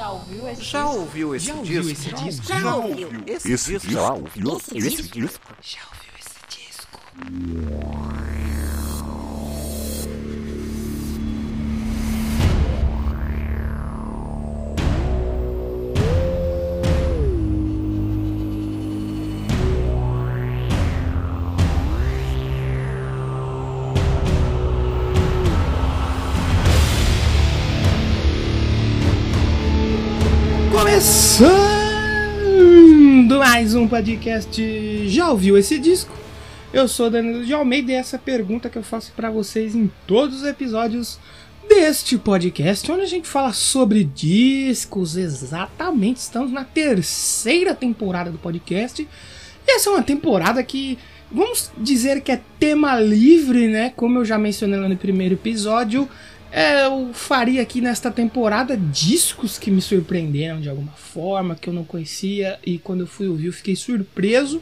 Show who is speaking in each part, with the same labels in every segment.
Speaker 1: Já ouviu esse
Speaker 2: Já
Speaker 1: disco?
Speaker 2: ouviu esse
Speaker 3: Já
Speaker 2: disco?
Speaker 3: ouviu esse disco?
Speaker 2: Já ouviu esse
Speaker 4: Esse
Speaker 2: disco?
Speaker 4: já ouviu
Speaker 1: Esse
Speaker 4: esse
Speaker 1: disco?
Speaker 4: disco?
Speaker 2: Já ouviu esse disco?
Speaker 3: Um podcast. Já ouviu esse disco? Eu sou Danilo de Almeida e essa é pergunta que eu faço pra vocês em todos os episódios deste podcast, onde a gente fala sobre discos. Exatamente, estamos na terceira temporada do podcast. E essa é uma temporada que, vamos dizer que é tema livre, né? Como eu já mencionei lá no primeiro episódio. É, eu faria aqui nesta temporada discos que me surpreenderam de alguma forma, que eu não conhecia, e quando eu fui ouvir eu fiquei surpreso.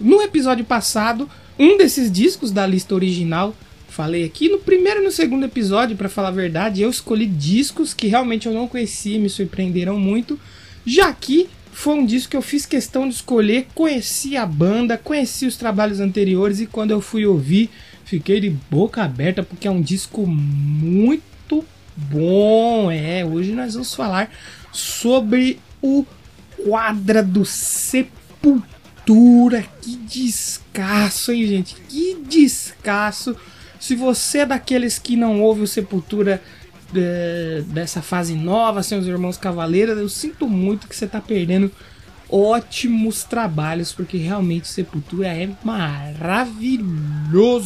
Speaker 3: No episódio passado, um desses discos da lista original, falei aqui no primeiro e no segundo episódio, para falar a verdade, eu escolhi discos que realmente eu não conhecia e me surpreenderam muito, já que foi um disco que eu fiz questão de escolher, conheci a banda, conheci os trabalhos anteriores e quando eu fui ouvir, fiquei de boca aberta porque é um disco muito bom. É, hoje nós vamos falar sobre o Quadra do Sepultura. Que descasso, hein, gente? Que descasso. Se você é daqueles que não ouve o Sepultura é, dessa fase nova, sem os irmãos Cavaleiros, eu sinto muito que você tá perdendo ótimos trabalhos, porque realmente Sepultura é maravilhoso.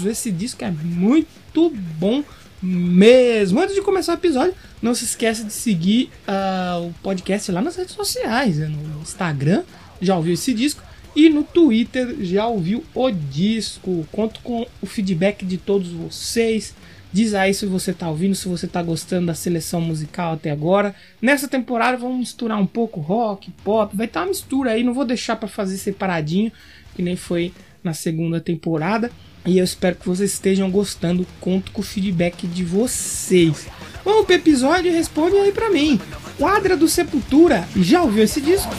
Speaker 3: Esse disco é muito bom mesmo. Antes de começar o episódio, não se esqueça de seguir ah, o podcast lá nas redes sociais, né? no Instagram, já ouviu esse disco, e no Twitter, já ouviu o disco. Conto com o feedback de todos vocês. Diz aí se você tá ouvindo, se você tá gostando da seleção musical até agora. Nessa temporada vamos misturar um pouco rock, pop, vai estar uma mistura aí, não vou deixar para fazer separadinho, que nem foi na segunda temporada. E eu espero que vocês estejam gostando, conto com o feedback de vocês. Vamos pro episódio e responde aí pra mim. Quadra do Sepultura, já ouviu esse disco?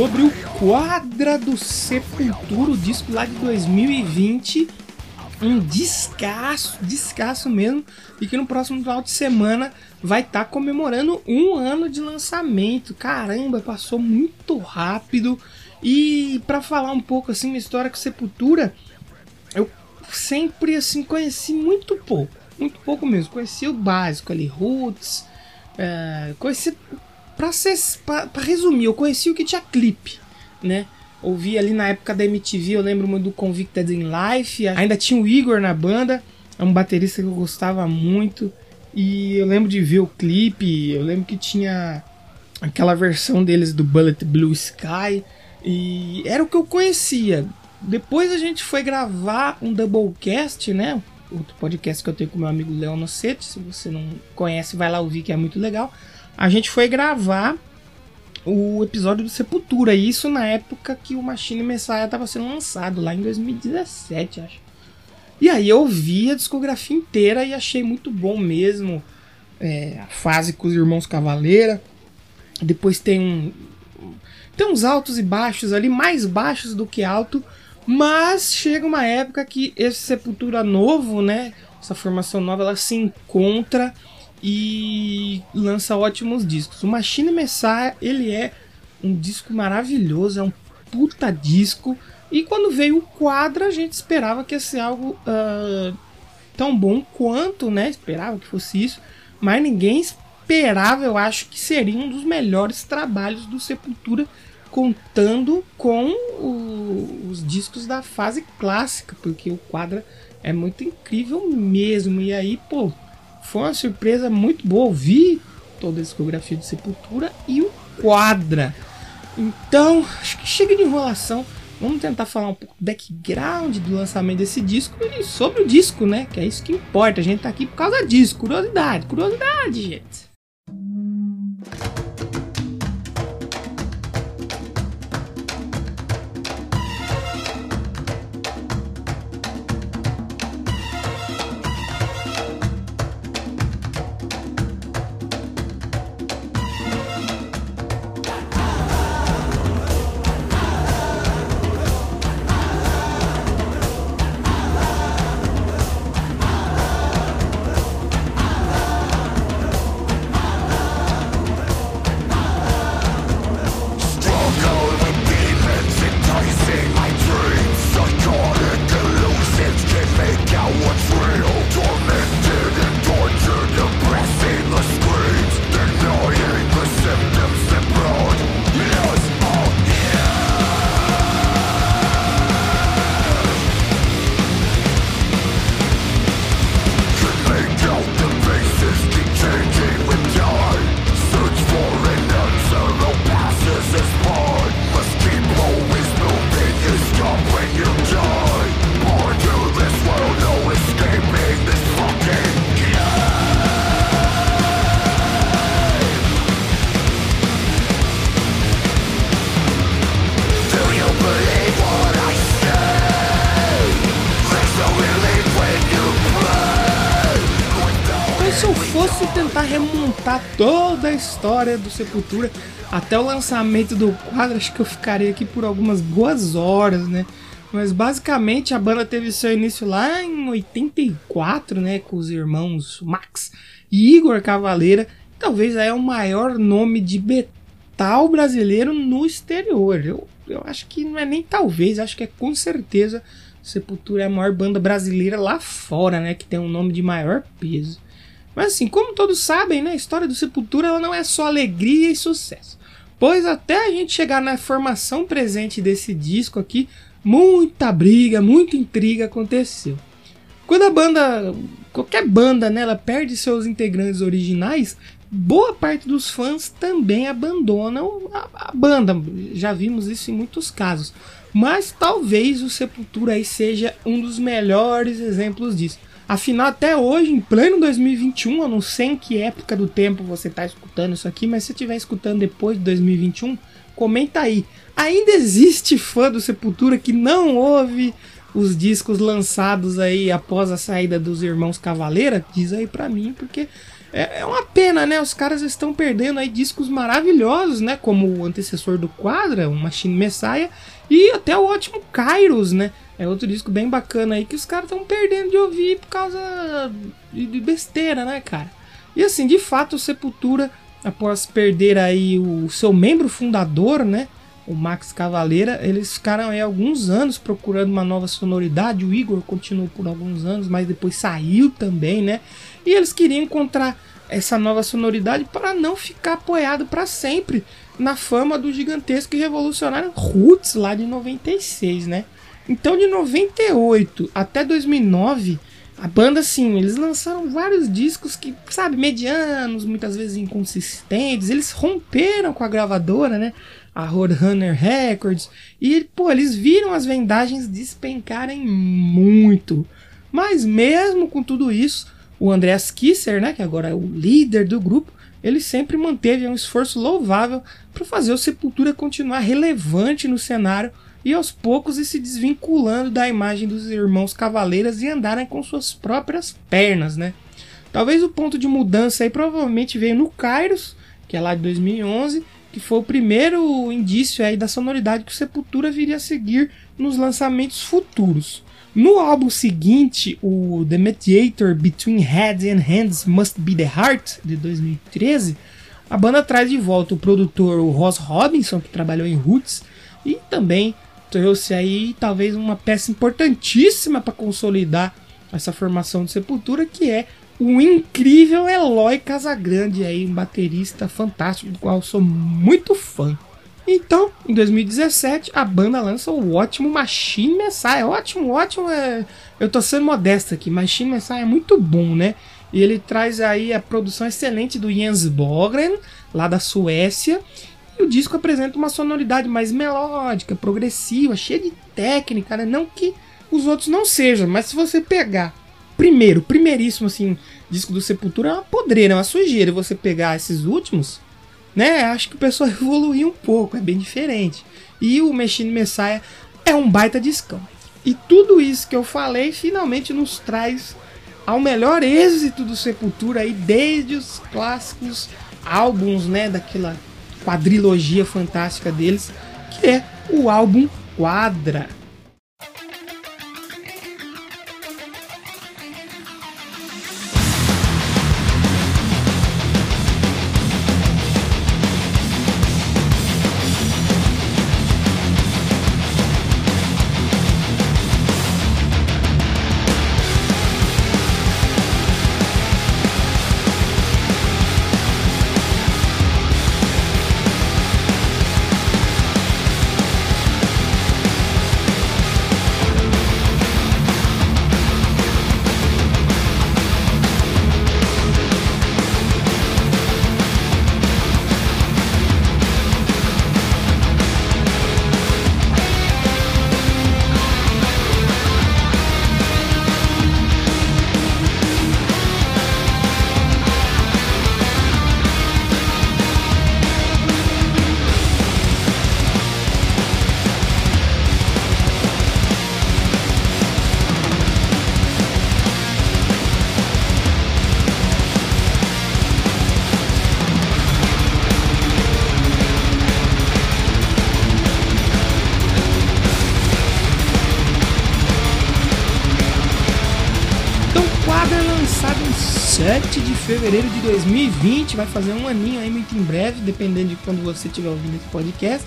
Speaker 3: Sobre o Quadra do Sepultura, o disco lá de 2020. Um descasso, descasso mesmo. E que no próximo final de semana vai estar comemorando um ano de lançamento. Caramba, passou muito rápido. E para falar um pouco assim, uma história com Sepultura, eu sempre assim conheci muito pouco, muito pouco mesmo. Conheci o básico ali, Roots, é, conheci Pra, pra, pra resumir, eu conheci o que tinha clipe, né? Ouvi ali na época da MTV, eu lembro muito do Convicted in Life. Ainda tinha o Igor na banda, é um baterista que eu gostava muito. E eu lembro de ver o clipe, eu lembro que tinha aquela versão deles do Bullet Blue Sky. E era o que eu conhecia. Depois a gente foi gravar um Doublecast, né? Outro podcast que eu tenho com meu amigo Léo Nocete. Se você não conhece, vai lá ouvir que é muito legal a gente foi gravar o episódio do Sepultura. Isso na época que o Machine Messiah estava sendo lançado, lá em 2017, acho. E aí eu vi a discografia inteira e achei muito bom mesmo. É, a fase com os irmãos Cavaleira. Depois tem um. Tem uns altos e baixos ali, mais baixos do que alto. Mas chega uma época que esse Sepultura novo, né? Essa formação nova, ela se encontra e lança ótimos discos. O Machine Messiah, ele é um disco maravilhoso, é um puta disco. E quando veio o quadro, a gente esperava que ia ser algo uh, tão bom quanto, né? Esperava que fosse isso. Mas ninguém esperava, eu acho, que seria um dos melhores trabalhos do Sepultura, contando com o, os discos da fase clássica, porque o quadro é muito incrível mesmo. E aí, pô, foi uma surpresa muito boa ouvir toda a discografia de Sepultura e o Quadra. Então, acho que chega de enrolação. Vamos tentar falar um pouco do background do lançamento desse disco e sobre o disco, né? Que é isso que importa. A gente tá aqui por causa disso. Curiosidade, curiosidade, gente. Toda a história do Sepultura até o lançamento do quadro, acho que eu ficaria aqui por algumas boas horas, né? Mas basicamente a banda teve seu início lá em 84, né, com os irmãos Max e Igor Cavaleira. Talvez é o maior nome de metal brasileiro no exterior. Eu, eu acho que não é nem talvez, acho que é com certeza Sepultura é a maior banda brasileira lá fora, né, que tem um nome de maior peso. Mas assim, como todos sabem, né, a história do Sepultura ela não é só alegria e sucesso. Pois até a gente chegar na formação presente desse disco aqui, muita briga, muita intriga aconteceu. Quando a banda, qualquer banda, né, ela perde seus integrantes originais, boa parte dos fãs também abandonam a, a, banda. Já vimos isso em muitos casos. Mas talvez o Sepultura aí seja um dos melhores exemplos disso. Afinal, até hoje, em pleno 2021, eu não sei em que época do tempo você está escutando isso aqui, mas se estiver escutando depois de 2021, comenta aí. Ainda existe fã do Sepultura que não ouve os discos lançados aí após a saída dos irmãos Cavaleira? Diz aí pra mim, porque é, é uma pena, né? Os caras estão perdendo aí discos maravilhosos, né? Como o antecessor do Quadra, o Machine Messiah, e até o ótimo Kairos, né? É outro disco bem bacana aí que os caras estão perdendo de ouvir por causa de besteira, né, cara? E assim, de fato, o Sepultura, após perder aí o seu membro fundador, né? O Max Cavaleira, eles ficaram aí alguns anos procurando uma nova sonoridade. O Igor continuou por alguns anos, mas depois saiu também, né? E eles queriam encontrar essa nova sonoridade para não ficar apoiado para sempre na fama do gigantesco e revolucionário Roots lá de 96, né? Então, de 98 até 2009, a banda, assim, eles lançaram vários discos que, sabe, medianos, muitas vezes inconsistentes. Eles romperam com a gravadora, né? A Roadrunner Records. E, pô, eles viram as vendagens despencarem muito. Mas mesmo com tudo isso, o Andreas Kisser, né, que agora é o líder do grupo, ele sempre manteve um esforço louvável para fazer o Sepultura continuar relevante no cenário e aos poucos ir se desvinculando da imagem dos irmãos Cavaleiras e andarem com suas próprias pernas, né? Talvez o ponto de mudança aí provavelmente veio no Kairos, que é lá de 2011, que foi o primeiro indício aí da sonoridade que o Sepultura viria a seguir nos lançamentos futuros. No álbum seguinte, o The Mediator Between Heads and Hands Must Be the Heart, de 2013, a banda traz de volta o produtor Ross Robinson, que trabalhou em Roots, e também trouxe aí talvez uma peça importantíssima para consolidar essa formação de Sepultura, que é o incrível Eloy Casagrande, aí, um baterista fantástico, do qual sou muito fã. Então, em 2017, a banda lança o ótimo Machine Messiah. Ótimo, ótimo. É... Eu tô sendo modesto aqui. Machine Messiah é muito bom, né? E ele traz aí a produção excelente do Jens Bogren, lá da Suécia. E o disco apresenta uma sonoridade mais melódica, progressiva, cheia de técnica, né? Não que os outros não sejam, mas se você pegar primeiro, primeiríssimo assim, disco do Sepultura é uma podreira, é uma sujeira. Você pegar esses últimos, né? Acho que o pessoal evoluiu um pouco, é bem diferente. E o Machine Messiah é um baita discão. E tudo isso que eu falei finalmente nos traz ao melhor êxito do Sepultura aí desde os clássicos álbuns, né, daquela quadrilogia fantástica deles, que é o álbum Quadra. 7 de fevereiro de 2020. Vai fazer um aninho aí muito em breve, dependendo de quando você estiver ouvindo esse podcast.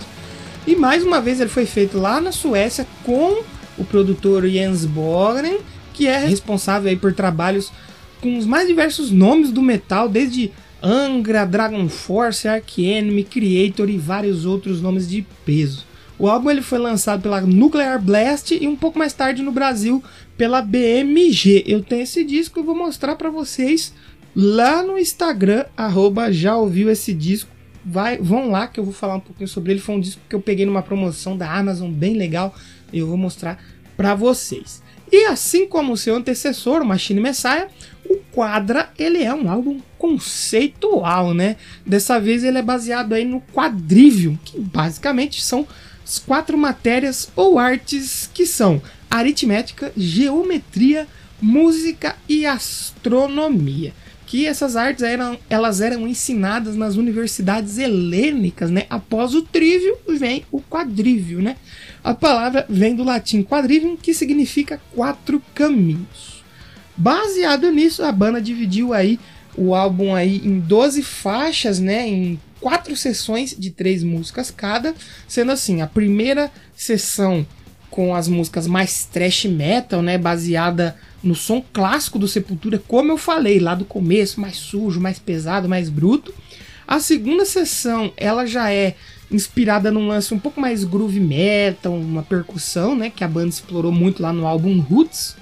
Speaker 3: E mais uma vez ele foi feito lá na Suécia com o produtor Jens Bogren, que é responsável aí por trabalhos com os mais diversos nomes do metal, desde Angra, Dragon Force, Ark Enemy, Creator e vários outros nomes de peso. O álbum ele foi lançado pela Nuclear Blast e um pouco mais tarde no Brasil pela BMG. Eu tenho esse disco e vou mostrar para vocês lá no Instagram, arroba já ouviu esse disco. Vai, vão lá que eu vou falar um pouquinho sobre ele. Foi um disco que eu peguei numa promoção da Amazon bem legal e eu vou mostrar para vocês. E assim como o seu antecessor, Machine Messiah, o Quadra ele é um álbum conceitual, né? Dessa vez ele é baseado aí no Quadrivium, que basicamente são as quatro matérias ou artes que são aritmética, geometria, música e astronomia. Que essas artes eram, elas eram ensinadas nas universidades helênicas, né? Após o trívio vem o quadrívio, né? A palavra vem do latim quadrivium, que significa quatro caminhos. Baseado nisso, a banda dividiu aí o álbum aí em 12 faixas, né? Em quatro sessões de três músicas cada, sendo assim, a primeira sessão com as músicas mais trash metal, né, baseada no som clássico do Sepultura, como eu falei lá do começo, mais sujo, mais pesado, mais bruto. A segunda sessão, ela já é inspirada num lance um pouco mais groove metal, uma percussão, né, que a banda explorou muito lá no álbum Roots.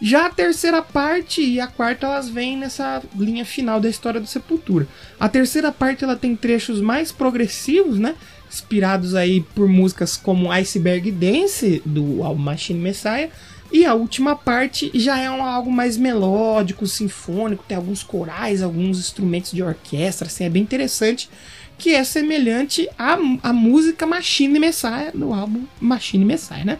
Speaker 3: Já a terceira parte e a quarta elas vêm nessa linha final da história do Sepultura. A terceira parte ela tem trechos mais progressivos, né? Inspirados aí por músicas como Iceberg Dance do álbum Machine Messiah. E a última parte já é um, algo mais melódico, sinfônico, tem alguns corais, alguns instrumentos de orquestra, assim, é bem interessante, que é semelhante à, à música Machine Messiah no álbum Machine Messiah, né?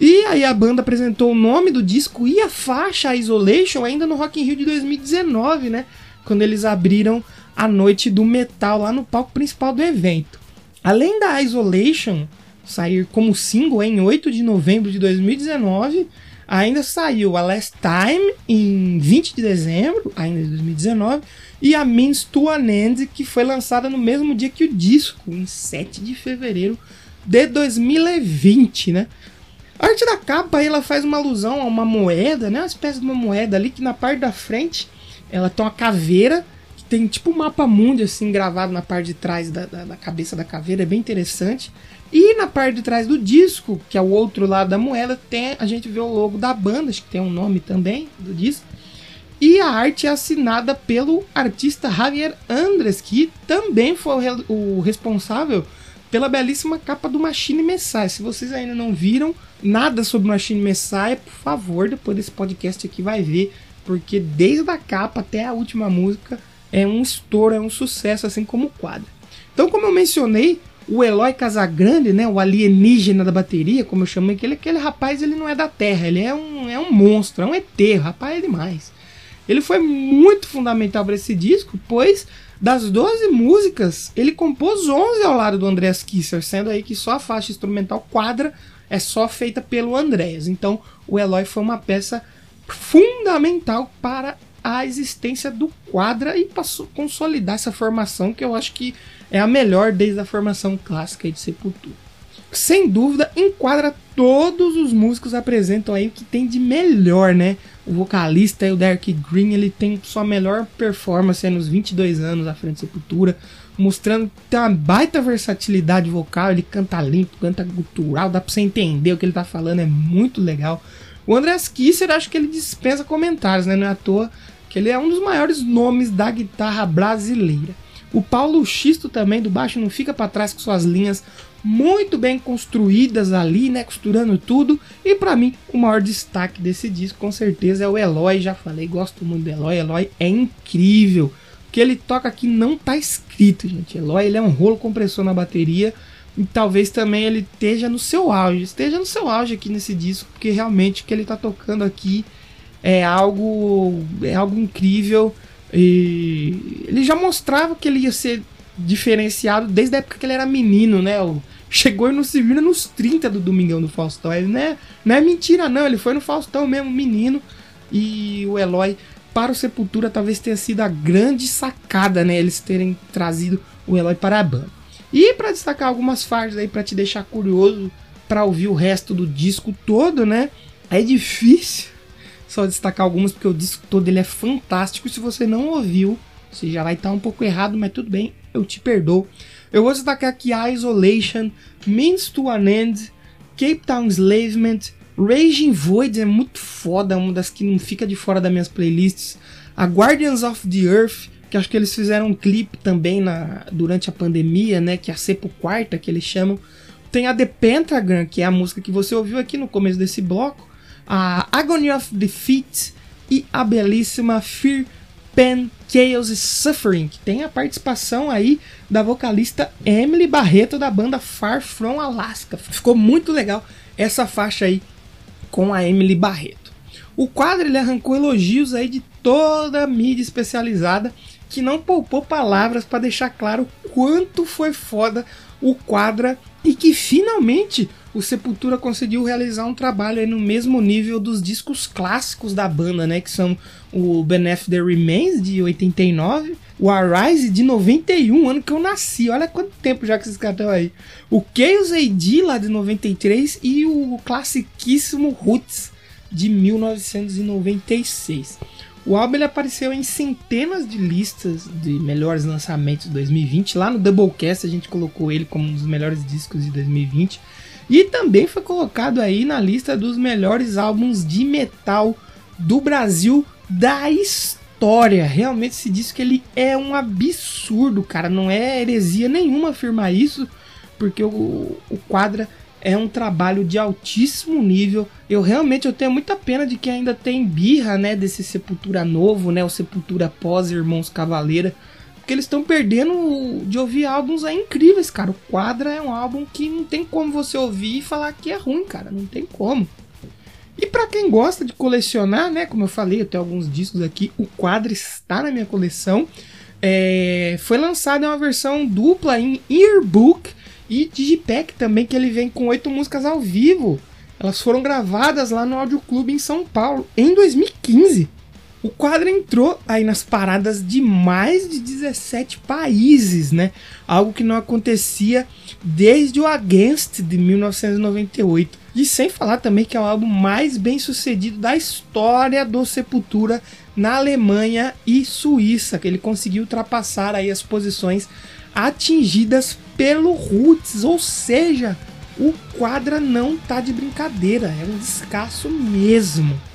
Speaker 3: E aí a banda apresentou o nome do disco e a faixa Isolation ainda no Rock in Rio de 2019, né? Quando eles abriram a noite do metal lá no palco principal do evento. Além da Isolation sair como single em 8 de novembro de 2019, ainda saiu a Last Time em 20 de dezembro, ainda de 2019, e a Means to an End, que foi lançada no mesmo dia que o disco, em 7 de fevereiro de 2020, né? A arte da capa ela faz uma alusão a uma moeda, né? Uma espécie de uma moeda ali que na parte da frente ela tem uma caveira que tem tipo um mapa mundo assim gravado na parte de trás da, da, da cabeça da caveira, é bem interessante. E na parte de trás do disco, que é o outro lado da moeda, tem a gente vê o logo da banda, acho que tem um nome também do disco. E a arte é assinada pelo artista Javier Andres, que também foi o, o responsável pela belíssima capa do Machine Messiah. Se vocês ainda não viram nada sobre Machine Messiah, por favor, depois desse podcast aqui vai ver, porque desde a capa até a última música é um estouro, é um sucesso, assim como o quadro. Então, como eu mencionei, o Eloy Casagrande, né, o alienígena da bateria, como eu chamo aquele, aquele rapaz, ele não é da Terra, ele é um, é um monstro, é um ET, rapaz é demais. Ele foi muito fundamental para esse disco, pois das 12 músicas, ele compôs 11 ao lado do Andreas Kisser, sendo aí que só a faixa instrumental quadra é só feita pelo Andreas. Então, o Eloy foi uma peça fundamental para a existência do quadra e passou consolidar essa formação que eu acho que é a melhor desde a formação clássica de Sepultura. Sem dúvida, enquadra todos os músicos apresentam aí o que tem de melhor, né? O vocalista o Derek Green, ele tem sua melhor performance nos 22 anos à frente de Sepultura, mostrando que tem uma baita versatilidade vocal, ele canta limpo, canta gutural, dá pra você entender o que ele tá falando, é muito legal. O Andreas Kisser, acho que ele dispensa comentários, né? Não é à toa que ele é um dos maiores nomes da guitarra brasileira. O Paulo Xisto também do baixo não fica para trás com suas linhas muito bem construídas ali, né, costurando tudo. E para mim, o maior destaque desse disco com certeza é o Eloy, já falei, gosto muito do Eloy. Eloy é incrível. Que ele toca aqui não tá escrito, gente. Eloy, ele é um rolo compressor na bateria. E talvez também ele esteja no seu auge, esteja no seu auge aqui nesse disco, porque realmente o que ele tá tocando aqui é algo é algo incrível e ele já mostrava que ele ia ser diferenciado desde a época que ele era menino, né? Chegou e não se vira nos 30 do Domingão do Faustão. Ele não é, não é mentira, não. Ele foi no Faustão mesmo, menino. E o Eloy, para o Sepultura, talvez tenha sido a grande sacada, né? Eles terem trazido o Eloy para a banda. E para destacar algumas faixas aí, para te deixar curioso para ouvir o resto do disco todo, né? É difícil só destacar algumas, porque o disco todo ele é fantástico. Se você não ouviu, você já vai estar um pouco errado, mas tudo bem, eu te perdoo. Eu vou destacar aqui Isolation, Means to an End, Cape Town Enslavement, Raging Void é muito foda, uma das que não fica de fora das minhas playlists. A Guardians of the Earth, que acho que eles fizeram um clipe também na, durante a pandemia, né? Que é a Cepo Quarta, que eles chamam. Tem a The Pentagram, que é a música que você ouviu aqui no começo desse bloco. A Agony of Defeat e a belíssima Fear, Pain, Chaos e Suffering, que tem a participação aí da vocalista Emily Barreto da banda Far From Alaska. Ficou muito legal essa faixa aí com a Emily Barreto. O quadro ele arrancou elogios aí de toda a mídia especializada que não poupou palavras para deixar claro quanto foi foda o quadra e que finalmente o Sepultura conseguiu realizar um trabalho no mesmo nível dos discos clássicos da banda, né, que são o Benef The Remains de 89, o Arise de 91, ano que eu nasci. Olha quanto tempo já que esses caras estão aí. O Chaos AD lá de 93 e o classiquíssimo Roots de 1996. O álbum ele apareceu em centenas de listas de melhores lançamentos de 2020. Lá no Doublecast a gente colocou ele como um dos melhores discos de 2020. E também foi colocado aí na lista dos melhores álbuns de metal do Brasil da história. Realmente esse disco ele é um absurdo, cara. Não é heresia nenhuma afirmar isso, porque o, o Quadra é um trabalho de altíssimo nível. Eu realmente eu tenho muita pena de que ainda tem birra, né, desse Sepultura novo, né, o Sepultura pós Irmãos Cavaleira, porque eles estão perdendo de ouvir álbuns aí incríveis, cara. O Quadra é um álbum que não tem como você ouvir e falar que é ruim, cara, não tem como. E para quem gosta de colecionar, né, como eu falei, eu tenho alguns discos aqui, o Quadra está na minha coleção. É, foi lançada uma versão dupla em Earbook e Digipack também, que ele vem com oito músicas ao vivo. Elas foram gravadas lá no Audio Clube em São Paulo em 2015. O quadro entrou aí nas paradas de mais de 17 países, né? Algo que não acontecia desde o Against de 1998. E sem falar também que é o álbum mais bem sucedido da história do Sepultura na Alemanha e Suíça, que ele conseguiu ultrapassar aí as posições atingidas pelo Roots, ou seja, o Quadra não tá de brincadeira, é um descasso mesmo.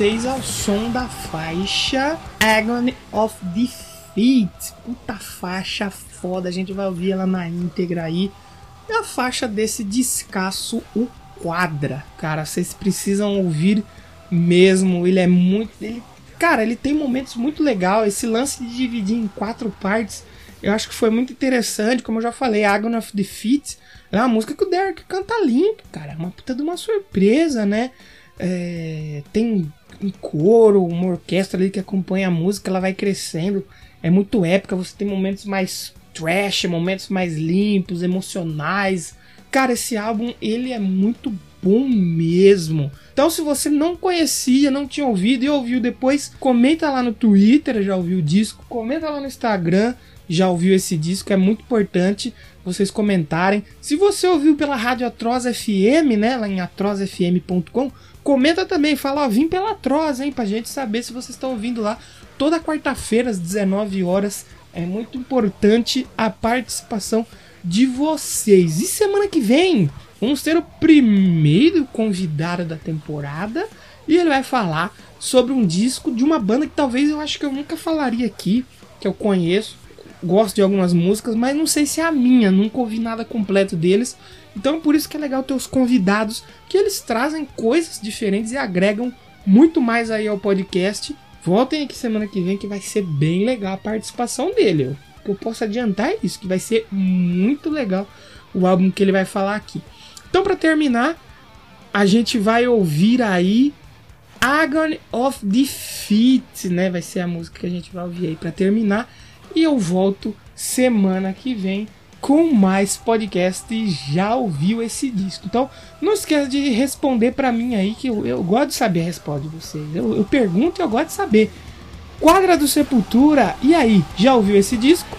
Speaker 3: Vocês ao som da faixa Agony of Defeat. Puta faixa foda, a gente vai ouvir ela na íntegra aí. É a faixa desse descasso, o Quadra. Cara, vocês precisam ouvir mesmo. Ele é muito. Ele, cara, ele tem momentos muito legais. Esse lance de dividir em quatro partes, eu acho que foi muito interessante. Como eu já falei, Agony of Defeat é uma música que o Derek canta limpo, cara. É uma puta de uma surpresa, né? É, tem um coro, uma orquestra ali que acompanha a música, ela vai crescendo. É muito épica, você tem momentos mais trash, momentos mais limpos, emocionais. Cara, esse álbum ele é muito bom mesmo. Então, se você não conhecia, não tinha ouvido e ouviu depois, comenta lá no Twitter, já ouviu o disco, comenta lá no Instagram, já ouviu esse disco, é muito importante vocês comentarem. Se você ouviu pela Rádio Atroz FM, né, lá em atrozfm.com, comenta também, fala, ó, vim pela Atroz, hein, pra gente saber se vocês estão ouvindo lá toda quarta-feira às 19 horas. É muito importante a participação de vocês. E semana que vem vamos ter o primeiro convidado da temporada e ele vai falar sobre um disco de uma banda que talvez eu acho que eu nunca falaria aqui, que eu conheço, gosto de algumas músicas, mas não sei se é a minha, nunca ouvi nada completo deles. Então por isso que é legal ter os convidados, que eles trazem coisas diferentes e agregam muito mais aí ao podcast. Voltem aqui semana que vem que vai ser bem legal a participação dele. O que eu posso adiantar é isso, que vai ser muito legal o álbum que ele vai falar aqui. Então para terminar, a gente vai ouvir aí Agony of Defeat, né? Vai ser a música que a gente vai ouvir aí para terminar. E eu volto semana que vem com mais podcast e já ouviu esse disco. Então, não esqueça de responder para mim aí, que eu, eu gosto de saber a resposta de vocês. Eu, eu pergunto e eu gosto de saber. Quadra do Sepultura, e aí, já ouviu esse disco?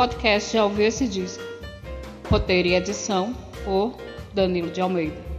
Speaker 1: Podcast Já Ouviu Esse Disco. Roteiro e edição por Danilo de Almeida.